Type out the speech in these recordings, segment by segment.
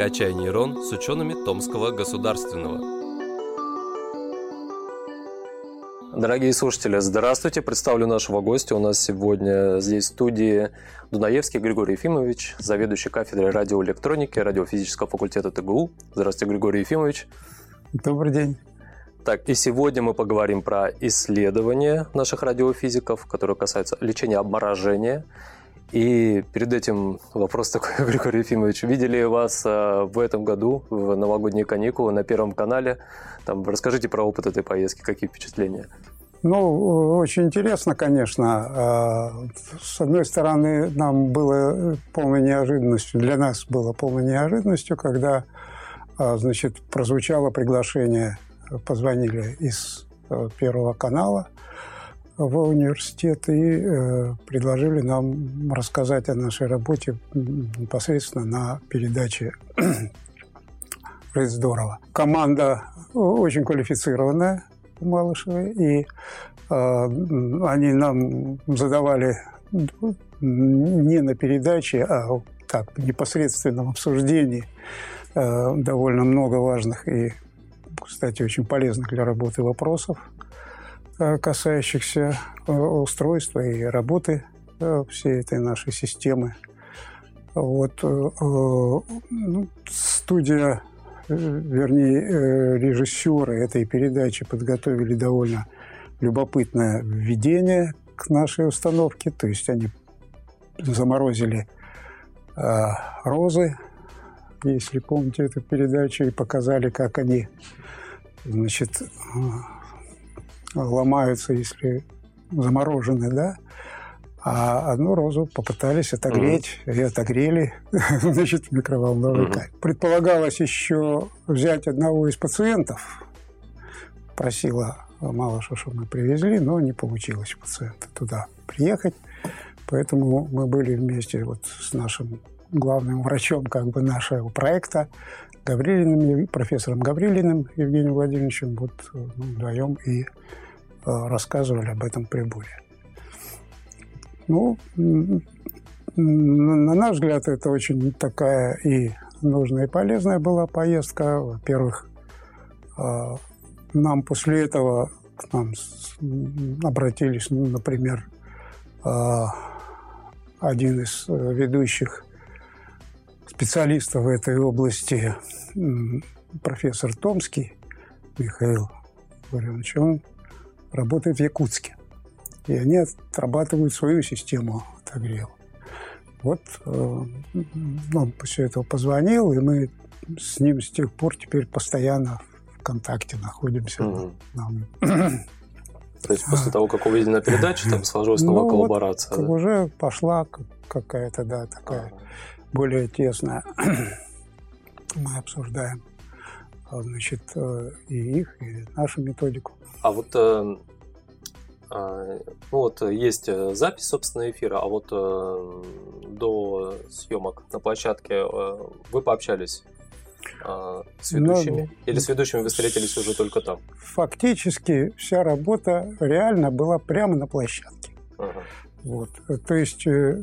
«Качай нейрон» с учеными Томского государственного. Дорогие слушатели, здравствуйте. Представлю нашего гостя. У нас сегодня здесь в студии Дунаевский Григорий Ефимович, заведующий кафедрой радиоэлектроники радиофизического факультета ТГУ. Здравствуйте, Григорий Ефимович. Добрый день. Так, и сегодня мы поговорим про исследования наших радиофизиков, которые касаются лечения обморожения. И перед этим вопрос такой, Григорий Ефимович. Видели вас э, в этом году в новогодние каникулы на Первом канале. Там, расскажите про опыт этой поездки, какие впечатления? Ну, очень интересно, конечно. А, с одной стороны, нам было полной неожиданностью, для нас было полной неожиданностью, когда, а, значит, прозвучало приглашение, позвонили из э, Первого канала в университет и э, предложили нам рассказать о нашей работе непосредственно на передаче здорово. Команда очень квалифицированная, Малышевой, и э, они нам задавали не на передаче, а так, в непосредственном обсуждении э, довольно много важных и, кстати, очень полезных для работы вопросов, касающихся э, устройства и работы э, всей этой нашей системы. Вот э, э ну, студия вернее, э, режиссеры этой передачи подготовили довольно любопытное введение к нашей установке. То есть они заморозили э, розы, если помните эту передачу, и показали, как они значит, э, ломаются, если заморожены, да, а одну розу попытались отогреть, mm-hmm. и отогрели, значит, в микроволновой mm-hmm. камере. Предполагалось еще взять одного из пациентов. Просила Малыша, чтобы мы привезли, но не получилось пациента туда приехать. Поэтому мы были вместе вот с нашим главным врачом как бы нашего проекта, Гаврилиным, профессором Гаврилиным Евгением Владимировичем, вот ну, вдвоем и э, рассказывали об этом приборе. Ну, на наш взгляд, это очень такая и нужная, и полезная была поездка. Во-первых, а, нам после этого к нам обратились, ну, например, а, один из э, ведущих специалистов в этой области, профессор Томский Михаил Владимирович, он работает в Якутске и они отрабатывают свою систему отогрева. Вот э, он после этого позвонил, и мы с ним с тех пор теперь постоянно в контакте находимся. Нам... То есть после того, как увидели на передаче, там сложилась новая ну, коллаборация? Вот, да? Уже пошла какая-то, да, такая ага. Более тесная. Мы обсуждаем, значит, э, и их, и нашу методику. А вот э, а, ну вот есть э, запись, собственно, эфира, а вот до съемок на площадке вы пообщались а, с ведущими? Но... Ну, Или с ведущими вы встретились уже только там? Фактически вся работа реально была прямо на площадке. Ага. Вот. То есть э,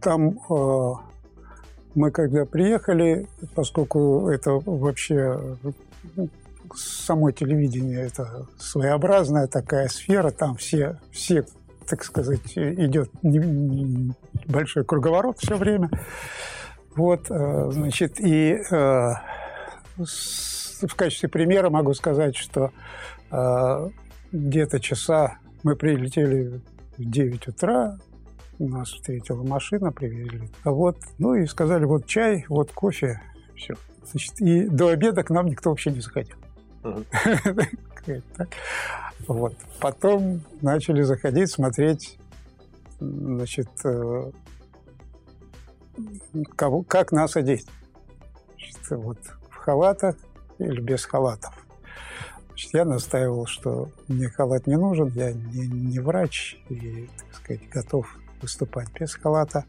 там э, мы когда приехали, поскольку это вообще самое телевидение это своеобразная такая сфера, там все, все так сказать, идет большой круговорот все время. Вот, э, значит, и э, в качестве примера могу сказать, что э, где-то часа мы прилетели в 9 утра, нас встретила машина, привезли. А вот, ну и сказали, вот чай, вот кофе, все. Значит, и до обеда к нам никто вообще не заходил. Вот. Потом начали заходить, смотреть, значит, э, кого, как нас одеть. Значит, вот в халатах или без халатов. Значит, я настаивал, что мне халат не нужен, я не, не врач и, так сказать, готов выступать без халата.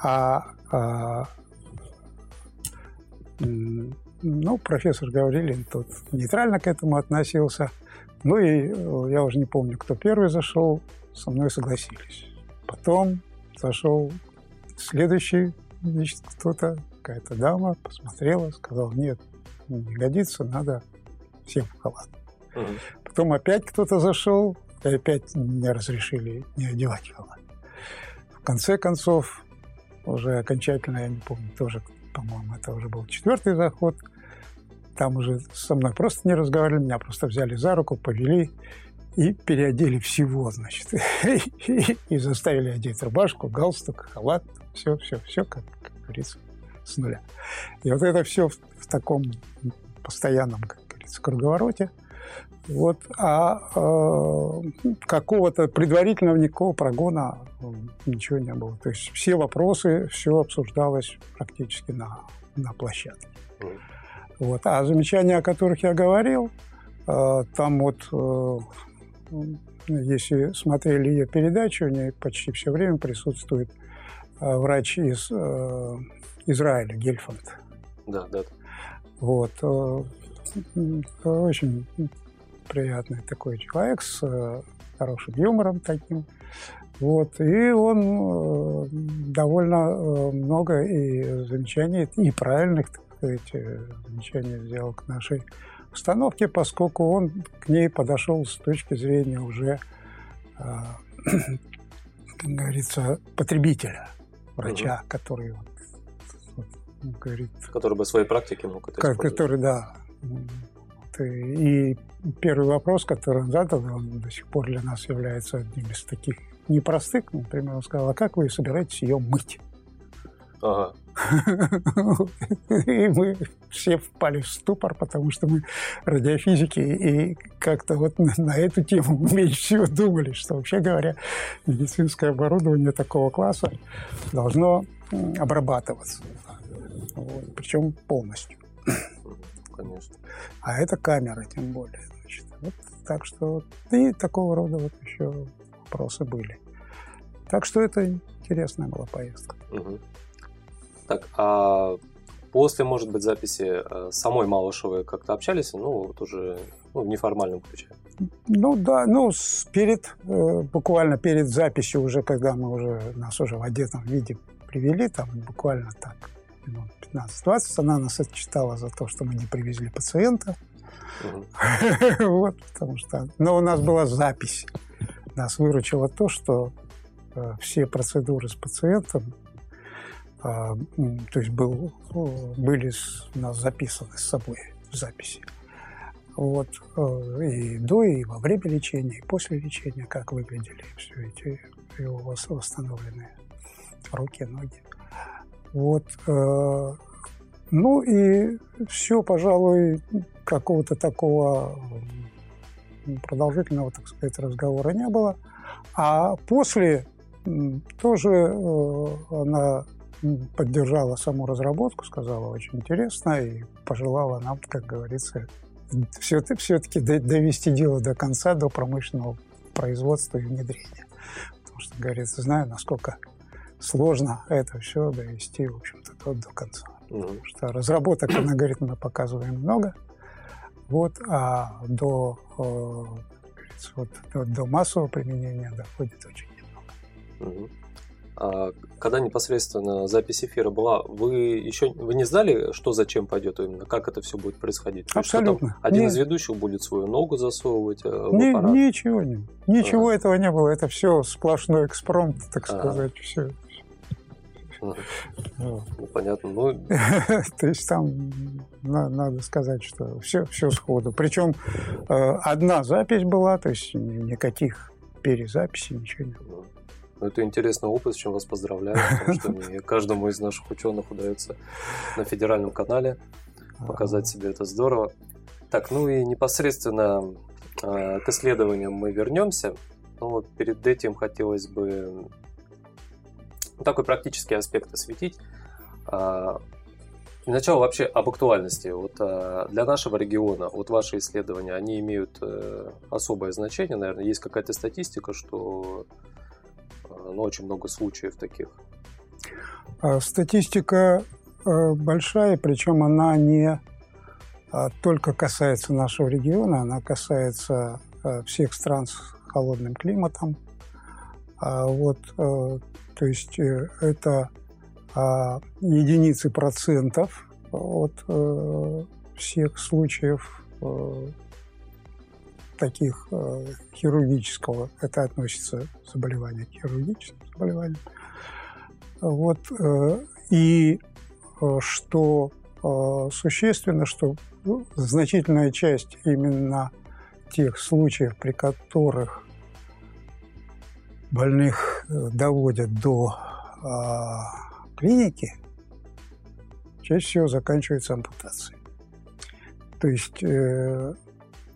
А, а ну, профессор Гаврилин тут нейтрально к этому относился. Ну и э, я уже не помню, кто первый зашел, со мной согласились. Потом зашел следующий значит, кто-то, какая-то дама посмотрела, сказала, нет, не годится, надо всем в халат. Угу. Потом опять кто-то зашел, и опять не разрешили не одевать халат. В конце концов, уже окончательно, я не помню, тоже, по-моему, это уже был четвертый заход, там уже со мной просто не разговаривали, меня просто взяли за руку, повели и переодели всего, значит. и заставили одеть рубашку, галстук, халат, все, все, все, как, как говорится, с нуля. И вот это все в, в таком постоянном, как говорится, круговороте. Вот, а э, какого-то предварительного никакого прогона ничего не было. То есть все вопросы, все обсуждалось практически на, на площадке. Вот. А замечания, о которых я говорил, э, там вот, э, если смотрели ее передачу, у нее почти все время присутствует э, врач из э, Израиля, Гельфанд. Да, да. Вот. Очень приятный такой человек с э, хорошим юмором таким. Вот. И он э, довольно э, много и замечаний, и правильных, так сказать, замечаний сделал к нашей установке, поскольку он к ней подошел с точки зрения уже, как говорится, потребителя, врача, угу. который вот, говорит... Который бы своей практике мог это. Который, да, и первый вопрос, который он задал, он до сих пор для нас является одним из таких непростых. Например, он сказал, а как вы собираетесь ее мыть? Ага. И мы все впали в ступор, потому что мы радиофизики и как-то вот на, на эту тему меньше всего думали, что вообще говоря, медицинское оборудование такого класса должно обрабатываться. Вот, причем полностью конечно. А это камера, тем более. Значит. Вот, так что и такого рода вот еще вопросы были. Так что это интересная была поездка. Угу. Так, а после, может быть, записи э, самой Малышевой как-то общались, ну, вот уже ну, в неформальном ключе? Ну да, ну перед, э, буквально перед записью уже, когда мы уже, нас уже в одетом виде привели, там буквально так, минут 15-20. Она нас отчитала за то, что мы не привезли пациента. Вот, потому что... Но у нас была запись. Нас выручило то, что э, все процедуры с пациентом, э, то есть был, были у нас записаны с собой в записи. Вот. Э, и до, и во время лечения, и после лечения, как выглядели все эти его восстановленные руки, ноги. Вот. Э, ну и все, пожалуй, какого-то такого продолжительного, так сказать, разговора не было. А после тоже э, она поддержала саму разработку, сказала очень интересно и пожелала нам, как говорится, все-таки довести дело до конца, до промышленного производства и внедрения. Потому что, говорится, знаю, насколько сложно это все довести, в общем-то, до, до конца. Потому что разработок, она говорит, мы показываем много, вот, а до, э, вот, до, до массового применения доходит очень немного. А когда непосредственно запись эфира была, вы еще вы не знали, что зачем пойдет именно, как это все будет происходить? Абсолютно. Есть, один не... из ведущих будет свою ногу засовывать э, в не, аппарат? Ничего не, ничего а. этого не было. Это все сплошной экспромт, так а. сказать, все. Ну, понятно. Ну... То есть там надо сказать, что все, все сходу. Причем э, одна запись была, то есть никаких перезаписей, ничего не было. Ну, это интересный опыт, с чем вас поздравляю, потому что не каждому из наших ученых удается на федеральном канале показать себе это здорово. Так, ну и непосредственно э, к исследованиям мы вернемся. Но вот перед этим хотелось бы ну, такой практический аспект осветить. А, сначала вообще об актуальности. Вот а, для нашего региона, вот ваши исследования, они имеют э, особое значение, наверное. Есть какая-то статистика, что а, ну, очень много случаев таких. Статистика э, большая, причем она не только касается нашего региона, она касается э, всех стран с холодным климатом. Вот то есть э, это а, единицы процентов от э, всех случаев э, таких э, хирургического, это относится заболевания к хирургическим заболеваниям. Вот, э, и э, что э, существенно, что ну, значительная часть именно тех случаев, при которых больных э, доводят до э, клиники, чаще всего заканчивается ампутацией. То есть э,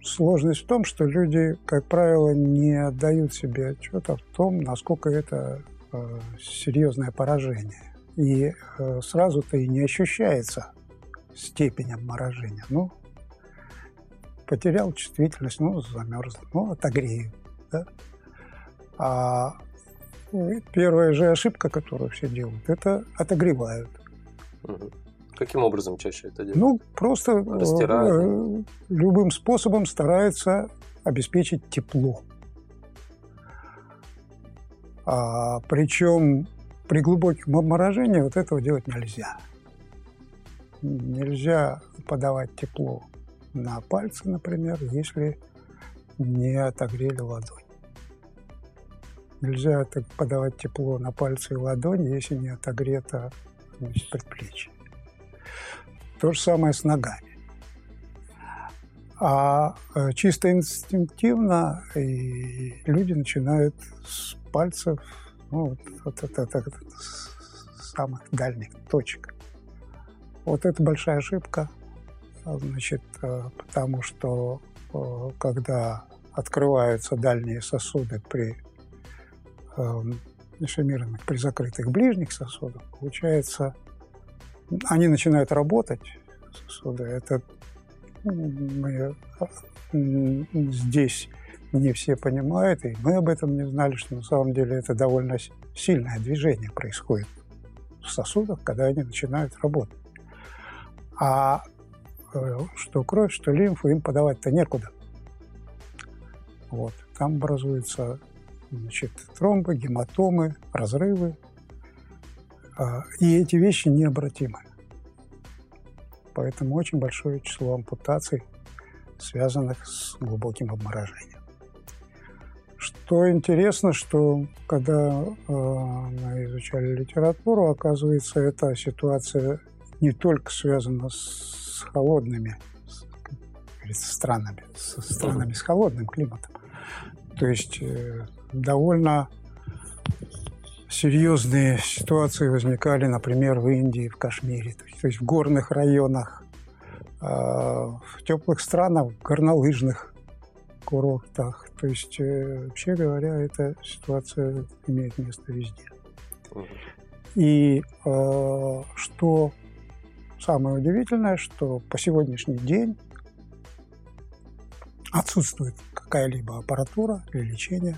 сложность в том, что люди, как правило, не отдают себе отчета в том, насколько это э, серьезное поражение. И э, сразу-то и не ощущается степень обморожения. Ну, потерял чувствительность, ну, замерз, ну, отогрею. Да? А ну, первая же ошибка, которую все делают, это отогревают. Угу. Каким образом чаще это делают? Ну, просто э, любым способом стараются обеспечить тепло. А, причем при глубоком обморожении вот этого делать нельзя. Нельзя подавать тепло на пальцы, например, если не отогрели ладонь. Нельзя подавать тепло на пальцы и ладонь, если не отогрето значит, предплечье. То же самое с ногами. А э, чисто инстинктивно и люди начинают с пальцев, ну, вот, вот это, это, это, самых дальних точек. Вот это большая ошибка, значит, э, потому что э, когда открываются дальние сосуды при ишемированных, при закрытых ближних сосудах, получается они начинают работать, сосуды. Это мы здесь не все понимают, и мы об этом не знали, что на самом деле это довольно сильное движение происходит в сосудах, когда они начинают работать. А э, что кровь, что лимфу им подавать-то некуда. Вот. Там образуются значит, тромбы, гематомы, разрывы, а, и эти вещи необратимы. Поэтому очень большое число ампутаций, связанных с глубоким обморожением. Что интересно, что когда э, мы изучали литературу, оказывается, эта ситуация не только связана с холодными с, странами, с странами с холодным климатом. То есть э, довольно серьезные ситуации возникали, например, в Индии, в Кашмире, то есть, в горных районах, а, в теплых странах, в горнолыжных курортах. То есть, э, вообще говоря, эта ситуация имеет место везде. И а, что самое удивительное, что по сегодняшний день отсутствует какая-либо аппаратура для лечения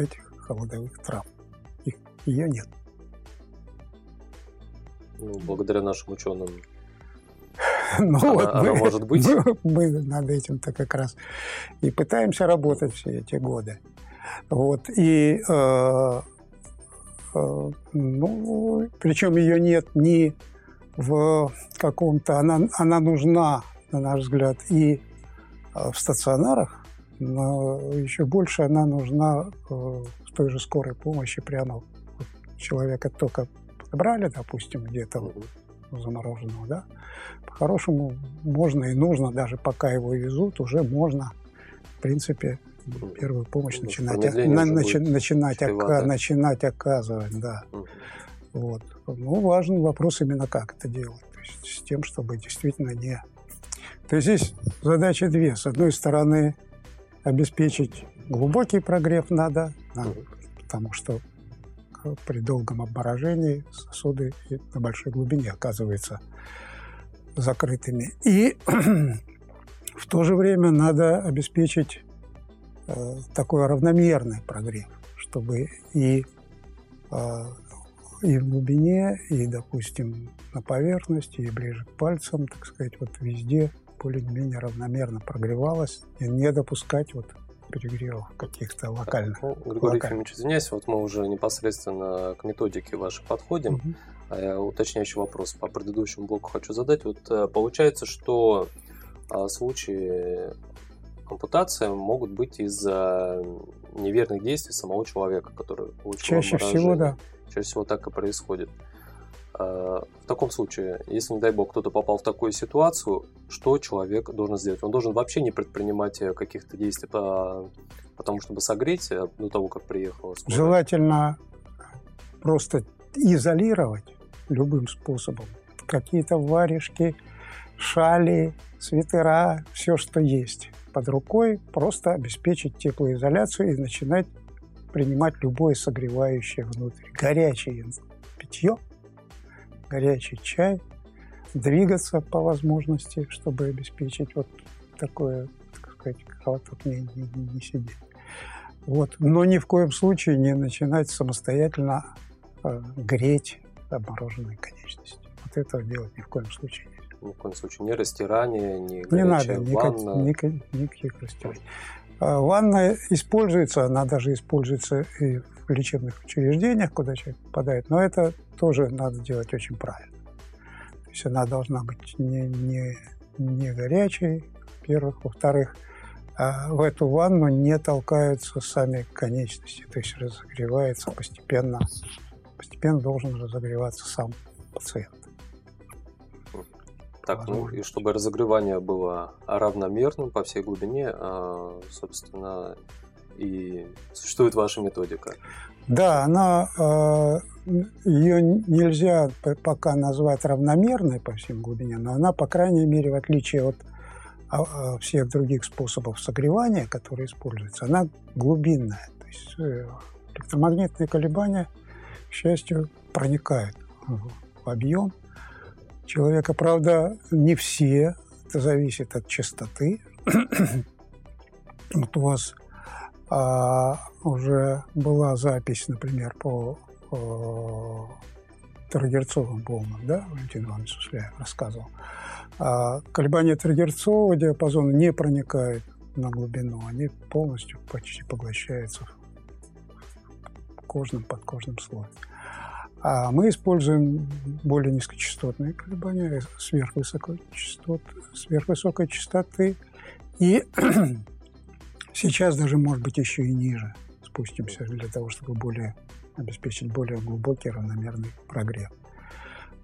вот этих холодовых травм ее нет. Ну, благодаря нашим ученым. Ну, она, вот она мы, может быть. Мы, мы над этим-то как раз и пытаемся работать все эти годы. Вот. И э, э, ну, причем ее нет ни в каком-то... Она, она нужна, на наш взгляд, и э, в стационарах, но еще больше она нужна э, в той же скорой помощи прямо человека только подобрали, допустим, где-то замороженного, да, по-хорошему можно и нужно, даже пока его везут, уже можно, в принципе, первую помощь ну, начинать, на, начи, начинать, ока, начинать оказывать, да. Угу. Вот. Ну, важный вопрос именно как это делать. То есть с тем, чтобы действительно не... То есть здесь задачи две. С одной стороны, обеспечить глубокий прогрев надо, надо потому что при долгом обморожении сосуды на большой глубине оказываются закрытыми. И в то же время надо обеспечить э, такой равномерный прогрев, чтобы и, э, и в глубине, и, допустим, на поверхности, и ближе к пальцам, так сказать, вот везде более-менее равномерно прогревалось, и не допускать вот перегревов каких-то локальных. Ну, Григорий Ефимович, извиняюсь, вот мы уже непосредственно к методике вашей подходим. Угу. Уточняющий вопрос по предыдущему блоку хочу задать. Вот э, получается, что а, случаи ампутации могут быть из-за неверных действий самого человека, который получил Чаще всего, да. Чаще всего так и происходит. А, в таком случае, если, не дай бог, кто-то попал в такую ситуацию, что человек должен сделать? Он должен вообще не предпринимать э, каких-то действий по, по тому, чтобы согреть э, до того, как приехала скорая. Желательно просто изолировать любым способом. Какие-то варежки, шали, свитера, все, что есть под рукой, просто обеспечить теплоизоляцию и начинать принимать любое согревающее внутрь. Горячее питье – горячий чай, двигаться по возможности, чтобы обеспечить вот такое, так сказать, вот не, не, не сидеть. Вот. Но ни в коем случае не начинать самостоятельно э, греть обмороженные конечности. Вот этого делать ни в коем случае нельзя. Ни в коем случае ни растирание, ни Не надо ванна. Никак, никаких растираний. А ванна используется, она даже используется и в лечебных учреждениях, куда человек попадает, но это тоже надо делать очень правильно. То есть она должна быть не, не, не горячей, во-первых. Во-вторых, а в эту ванну не толкаются сами конечности, то есть разогревается постепенно. Постепенно должен разогреваться сам пациент. Так, ну и чтобы разогревание было равномерным по всей глубине, а, собственно, и существует ваша методика. Да, она, а, ее нельзя пока назвать равномерной по всей глубине, но она, по крайней мере, в отличие от а, всех других способов согревания, которые используются, она глубинная. То есть э, электромагнитные колебания, к счастью, проникают в объем человека. Правда, не все. Это зависит от частоты. вот у вас а, уже была запись, например, по, по триггерцовым волнам, да, Валентин Иванович Сусляев рассказывал. А, колебания триггерцового диапазона не проникают на глубину, они полностью почти поглощаются в кожном, подкожном слое. А мы используем более низкочастотные колебания, сверхвысокой, частот, сверхвысокой частоты. И сейчас даже, может быть, еще и ниже спустимся для того, чтобы более обеспечить более глубокий равномерный прогрев.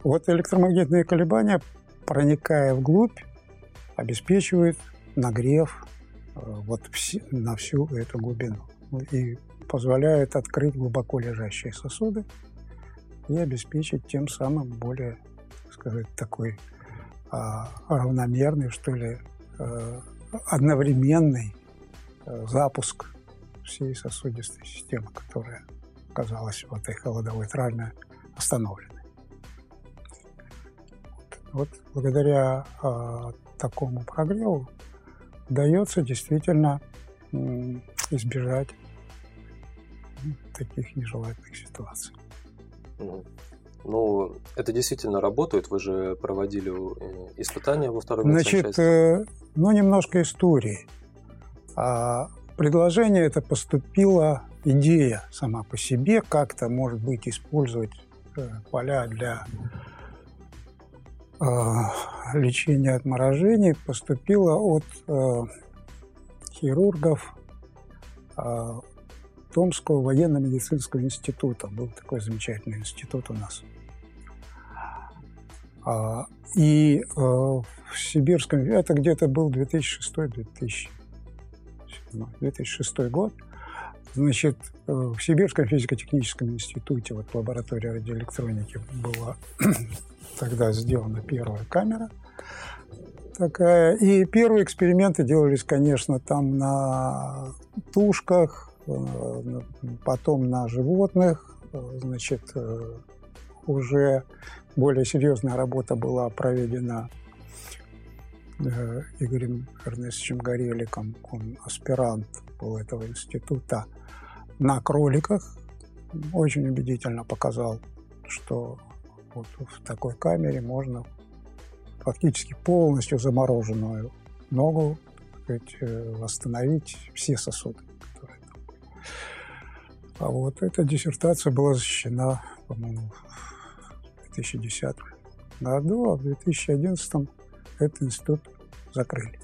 Вот электромагнитные колебания, проникая вглубь, обеспечивают нагрев э, вот на всю эту глубину и позволяют открыть глубоко лежащие сосуды и обеспечить тем самым более, сказать, такой а, равномерный, что ли, а, одновременный запуск всей сосудистой системы, которая оказалась в этой холодовой травме остановленной. Вот, вот благодаря а, такому прогреву удается действительно избежать таких нежелательных ситуаций. Ну, это действительно работает. Вы же проводили э, испытания во второй Значит, э, ну, немножко истории. А предложение это поступила идея сама по себе, как-то, может быть, использовать э, поля для э, лечения отморожений, поступила от э, хирургов Томского военно-медицинского института. Был такой замечательный институт у нас. А, и в Сибирском, это где-то был 2006-2006 2006 год, значит, э, в Сибирском физико-техническом институте, вот лаборатория радиоэлектроники была тогда сделана первая камера такая. И первые эксперименты делались, конечно, там на тушках, Э, потом на животных, э, значит, уже более серьезная работа была проведена Игорем Эрнестовичем Гореликом, он аспирант был этого института, на кроликах. Очень убедительно показал, что вот в такой камере можно фактически полностью замороженную ногу сказать, э, восстановить все сосуды, которые там. А вот эта диссертация была защищена, по-моему, в 2010 году, а в 2011 этот институт закрыли.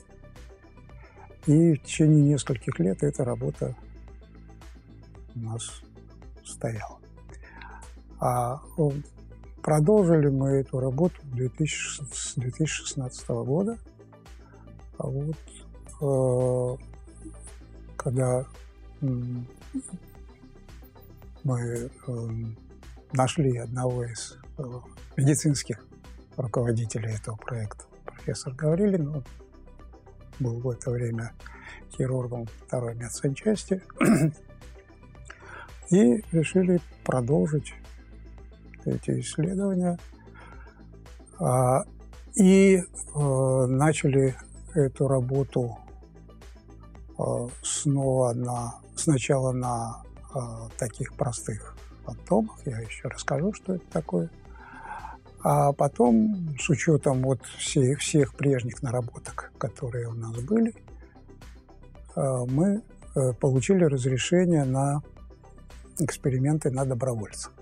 И в течение нескольких лет эта работа у нас стояла. А продолжили мы эту работу 2000, с 2016 года. А вот э, когда мы э, нашли одного из э, медицинских руководителей этого проекта, профессор Гаврилин, он был в это время хирургом второй медсанчасти, и решили продолжить эти исследования. А, и э, начали эту работу э, снова на, сначала на э, таких простых фантомах. Я еще расскажу, что это такое. А потом, с учетом вот всех, всех прежних наработок, которые у нас были, мы получили разрешение на эксперименты на добровольцах.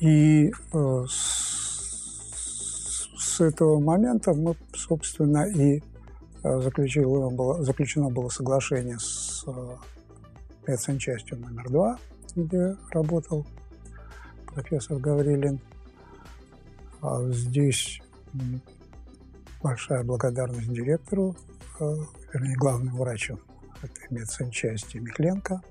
И э, с, этого момента мы, собственно, и э, заключило было, заключено было соглашение с э, медсанчастью номер два, где работал профессор Гаврилин. А здесь большая благодарность директору, вернее, главному врачу этой медсанчасти Михленко –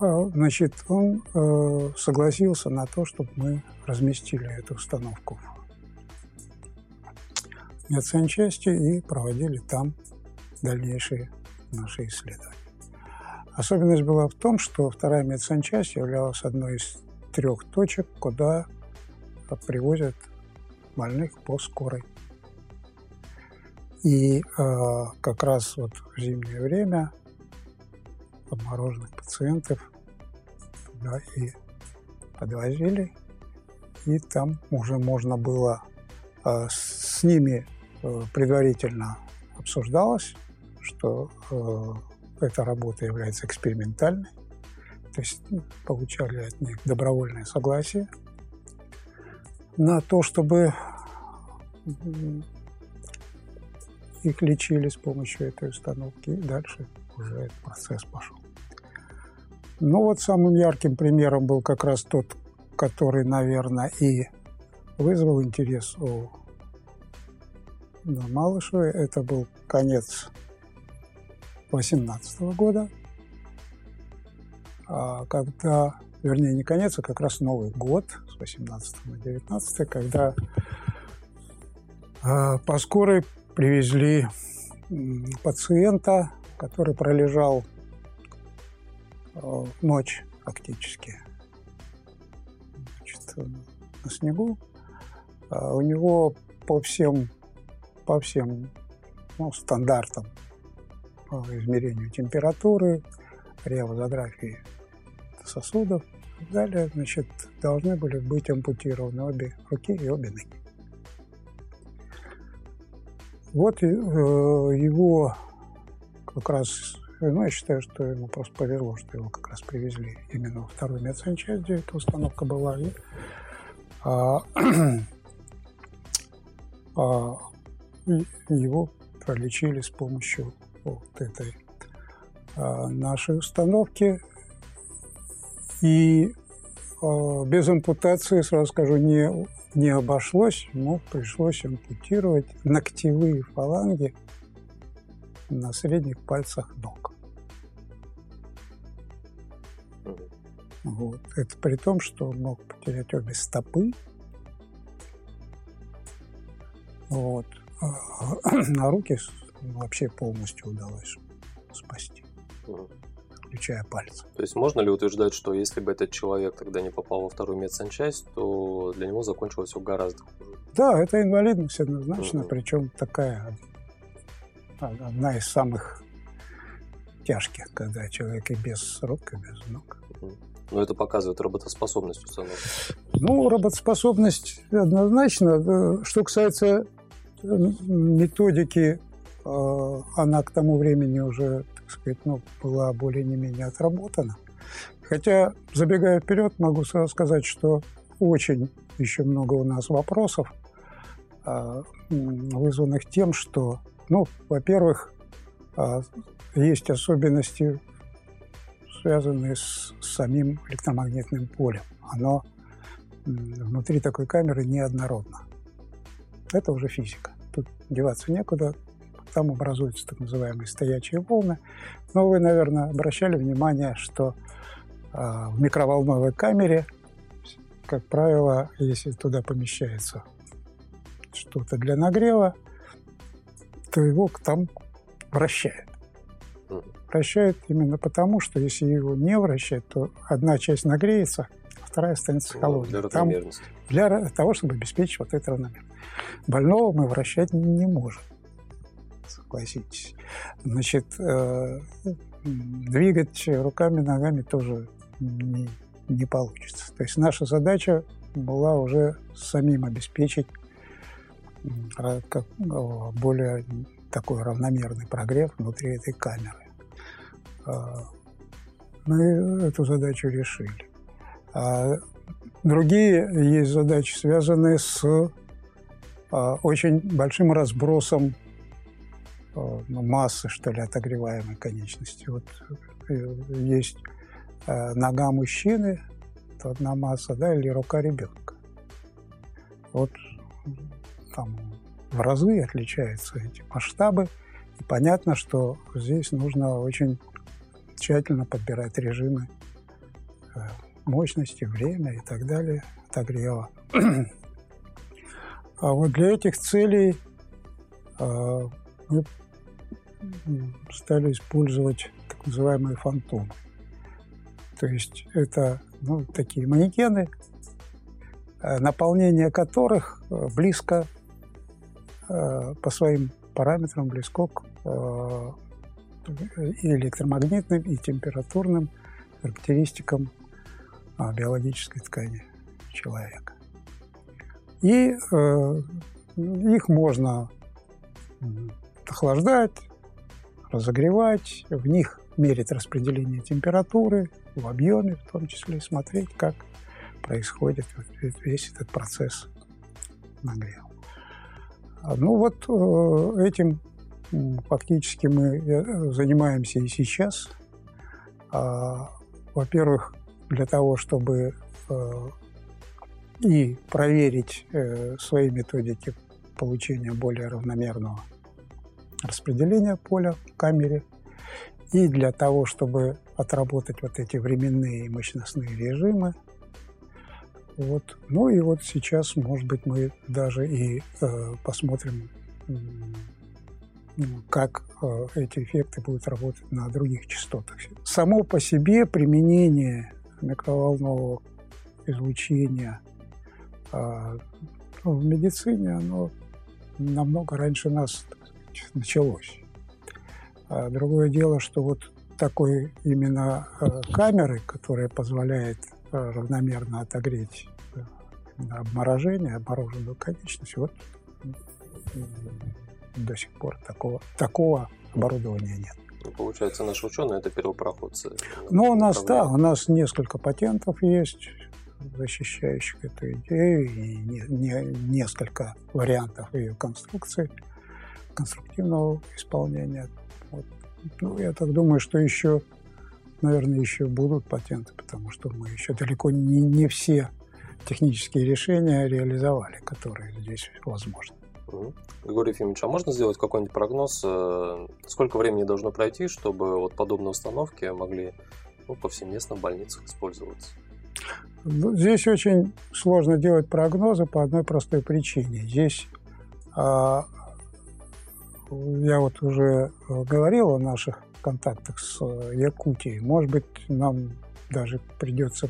А, значит, он э, согласился на то, чтобы мы разместили эту установку в медсанчасти и проводили там дальнейшие наши исследования. Особенность была в том, что вторая медсанчасть являлась одной из трех точек, куда привозят больных по скорой. И э, как раз вот в зимнее время обмороженных пациентов туда и подвозили. И там уже можно было э, с ними э, предварительно обсуждалось, что э, эта работа является экспериментальной. То есть ну, получали от них добровольное согласие на то, чтобы их лечили с помощью этой установки. И дальше уже этот процесс пошел. Ну вот самым ярким примером был как раз тот, который, наверное, и вызвал интерес у Малышевой. Это был конец 18 года, а когда, вернее, не конец, а как раз Новый год с 18 на 19, когда а, по скорой привезли пациента, который пролежал Э, ночь фактически Значит, на снегу. А у него по всем, по всем ну, стандартам измерению температуры, реозографии сосудов и далее, значит, должны были быть ампутированы обе руки и обе ноги. Вот э, его как раз ну, я считаю, что ему просто повезло, что его как раз привезли именно во вторую медсанчасть, где эта установка была. И, а, а, его пролечили с помощью вот этой а, нашей установки. И а, без ампутации, сразу скажу, не, не обошлось. Ему пришлось ампутировать ногтевые фаланги на средних пальцах ног. Вот. Это при том, что мог потерять обе стопы. Вот. А руки вообще полностью удалось спасти, включая пальцы. То есть можно ли утверждать, что если бы этот человек тогда не попал во вторую медсанчасть, то для него закончилось все гораздо хуже? Да, это инвалидность однозначно, угу. причем такая одна из самых тяжких, когда человек и без рук, и без ног. Но это показывает работоспособность установки. Ну, работоспособность однозначно. Что касается э, методики, э, она к тому времени уже, так сказать, ну, была более-менее отработана. Хотя, забегая вперед, могу сразу сказать, что очень еще много у нас вопросов, э, вызванных тем, что, ну, во-первых, есть особенности связанные с самим электромагнитным полем. Оно внутри такой камеры неоднородно. Это уже физика. Тут деваться некуда. Там образуются так называемые стоячие волны. Но вы, наверное, обращали внимание, что э, в микроволновой камере, как правило, если туда помещается что-то для нагрева, то его там вращает вращает именно потому, что если его не вращать, то одна часть нагреется, а вторая останется холодной. Для Там, для того, чтобы обеспечить вот это равномерность. Больного мы вращать не можем, согласитесь. Значит, э, двигать руками, ногами тоже не, не получится. То есть наша задача была уже самим обеспечить как, более такой равномерный прогрев внутри этой камеры. А, мы эту задачу решили. А другие есть задачи, связанные с очень большим разбросом ну, массы, что ли, отогреваемой конечности. Вот э, есть нога мужчины, это одна масса, да, или рука ребенка. Вот там в разы отличаются эти масштабы. И понятно, что здесь нужно очень тщательно подбирать режимы э, мощности, время и так далее, отогрева. А вот для этих целей э, мы стали использовать так называемые фантомы. То есть это ну, такие манекены, э, наполнение которых близко по своим параметрам близко к и электромагнитным, и температурным характеристикам а, биологической ткани человека. И э, их можно охлаждать, разогревать, в них мерить распределение температуры в объеме, в том числе смотреть, как происходит весь этот процесс нагрева. Ну вот э, этим фактически мы э, занимаемся и сейчас. А, во-первых, для того, чтобы э, и проверить свои методики получения более равномерного распределения поля в камере, и для того, чтобы отработать вот эти временные мощностные режимы. Вот. Ну и вот сейчас, может быть, мы даже и э, посмотрим как э, эти эффекты будут работать на других частотах. Само по себе применение микроволнового излучения ну, в медицине, оно намного раньше нас началось. А другое дело, что вот такой именно э, камеры, которая позволяет э, равномерно отогреть обморожение, обмороженную конечность, вот до сих пор такого, такого оборудования нет. Ну, получается, наши ученые это первопроходцы. Ну, у нас, да, у нас несколько патентов есть, защищающих эту идею, и не, не, несколько вариантов ее конструкции, конструктивного исполнения. Вот. Ну, я так думаю, что еще, наверное, еще будут патенты, потому что мы еще далеко не, не все технические решения реализовали, которые здесь возможны. Угу. Григорий Ефимович, а можно сделать какой-нибудь прогноз, э, сколько времени должно пройти, чтобы вот подобные установки могли ну, повсеместно в больницах использоваться? Ну, здесь очень сложно делать прогнозы по одной простой причине. Здесь а, я вот уже говорил о наших контактах с Якутией. Может быть, нам даже придется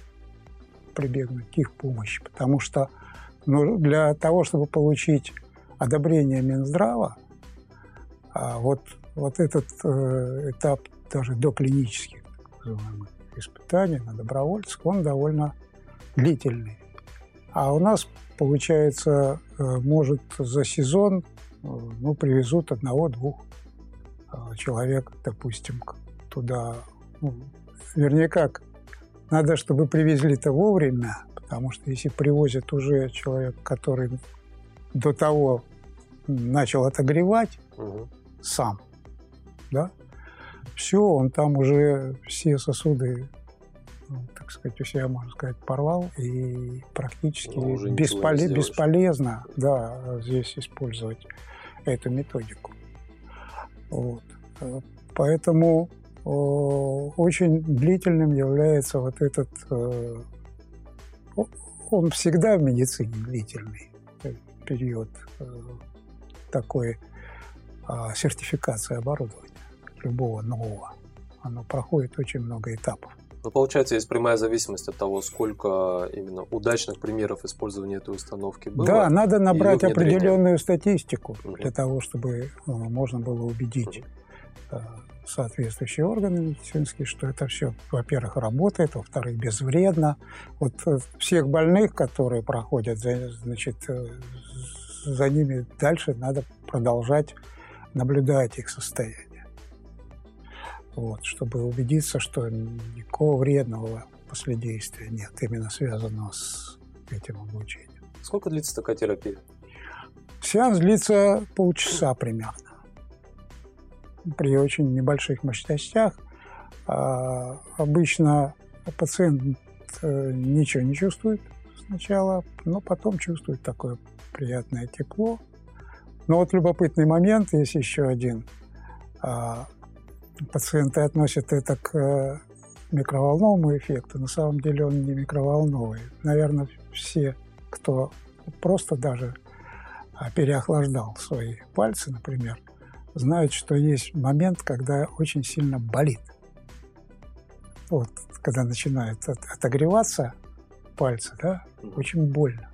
прибегнуть к их помощи, потому что ну, для того, чтобы получить одобрения Минздрава, а вот, вот этот э, этап даже до клинических испытаний на добровольцах, он довольно длительный. А у нас, получается, э, может за сезон э, ну, привезут одного-двух э, человек, допустим, туда. Ну, вернее, как, надо, чтобы привезли-то вовремя, потому что если привозят уже человек, который до того начал отогревать угу. сам, да, все, он там уже все сосуды ну, так сказать, у себя, можно сказать, порвал, и практически ну, бесполе- бесполезно да, здесь использовать эту методику. Вот. Поэтому очень длительным является вот этот... Э, он всегда в медицине длительный период э, такой а, сертификации оборудования любого нового. Оно проходит очень много этапов. Но получается, есть прямая зависимость от того, сколько именно удачных примеров использования этой установки было. Да, надо набрать определенную статистику угу. для того, чтобы ну, можно было убедить угу. соответствующие органы медицинские, что это все, во-первых, работает, во-вторых, безвредно. Вот э, всех больных, которые проходят, значит, э, за ними дальше надо продолжать наблюдать их состояние вот, чтобы убедиться, что никакого вредного последействия нет, именно связанного с этим обучением. Сколько длится такая терапия? Сеанс длится полчаса примерно. При очень небольших мощностях. А, обычно пациент э, ничего не чувствует сначала, но потом чувствует такое приятное тепло. Но вот любопытный момент есть еще один. Пациенты относят это к э, микроволновому эффекту. На самом деле он не микроволновый. Наверное, все, кто просто даже а, переохлаждал свои пальцы, например, знают, что есть момент, когда очень сильно болит. Вот, когда начинают отогреваться пальцы, да, очень больно.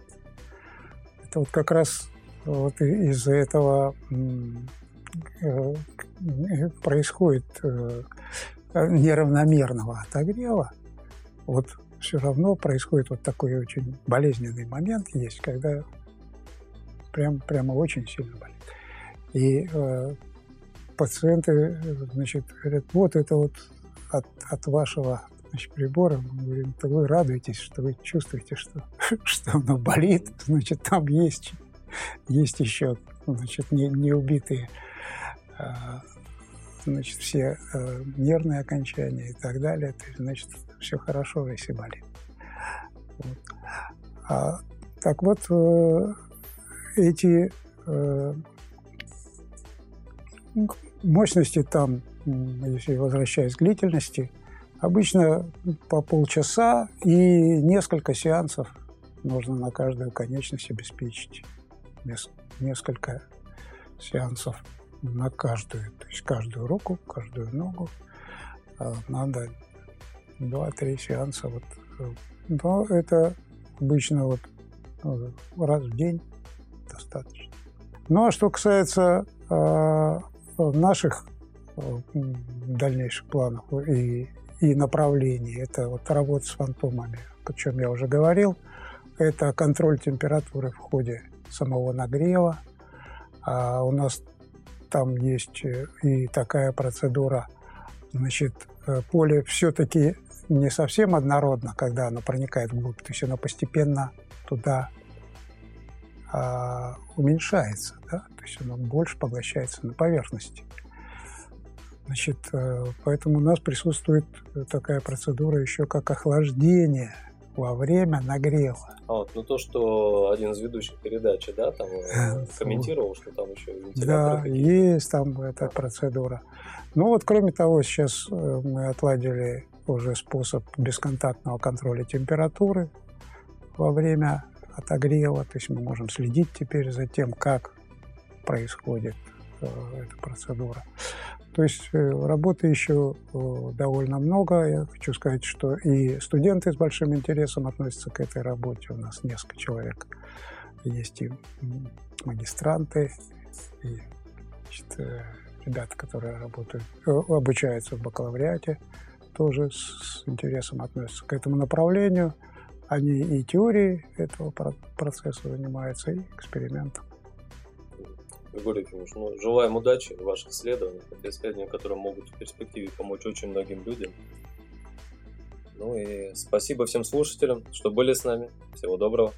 Это вот как раз вот из-за этого происходит э, неравномерного отогрева, вот все равно происходит вот такой очень болезненный момент есть, когда прям, прямо очень сильно болит. И э, пациенты, значит, говорят, вот это вот от, от вашего значит, прибора, мы говорим, то вы радуетесь, что вы чувствуете, что, что оно болит, значит, там есть, есть еще значит, не, не убитые Э, значит, все э, нервные окончания и так далее. То есть, значит, все хорошо, если болит. Вот. А, так вот, э, эти мощности там, если возвращаясь к длительности, обычно по полчаса и несколько сеансов нужно на каждую конечность обеспечить. Несколько сеансов на каждую, то есть каждую руку, каждую ногу а, надо два-три сеанса. Вот. Э, но это обычно вот ну, раз в день достаточно. Ну а что касается э, наших э, дальнейших планов и, и направлений, это вот работа с фантомами, о чем я уже говорил, это контроль температуры в ходе самого нагрева. А у нас там есть э, и такая процедура. Значит, э, поле все-таки не совсем однородно, когда оно проникает вглубь, то есть оно постепенно туда а, уменьшается, да? то есть оно больше поглощается на поверхности. Значит, э, поэтому у нас присутствует такая процедура еще как охлаждение – во время нагрева. А вот, ну то, что один из ведущих передачи, да, там э, комментировал, что там еще Да, есть там эта процедура. Ну вот, кроме того, сейчас э, мы отладили уже способ бесконтактного контроля температуры во время отогрева, то есть мы можем следить теперь за тем, как происходит э, эта процедура. То есть э, работы еще э, довольно много. Я хочу сказать, что и студенты с большим интересом относятся к этой работе. У нас несколько человек. Есть и магистранты, и значит, э, ребята, которые работают, обучаются в бакалавриате, тоже с интересом относятся к этому направлению. Они и теорией этого процесса занимаются, и экспериментом. Ефимович, ну, желаем удачи в ваших исследованиях, исследованиях, которые могут в перспективе помочь очень многим людям. Ну и спасибо всем слушателям, что были с нами. Всего доброго.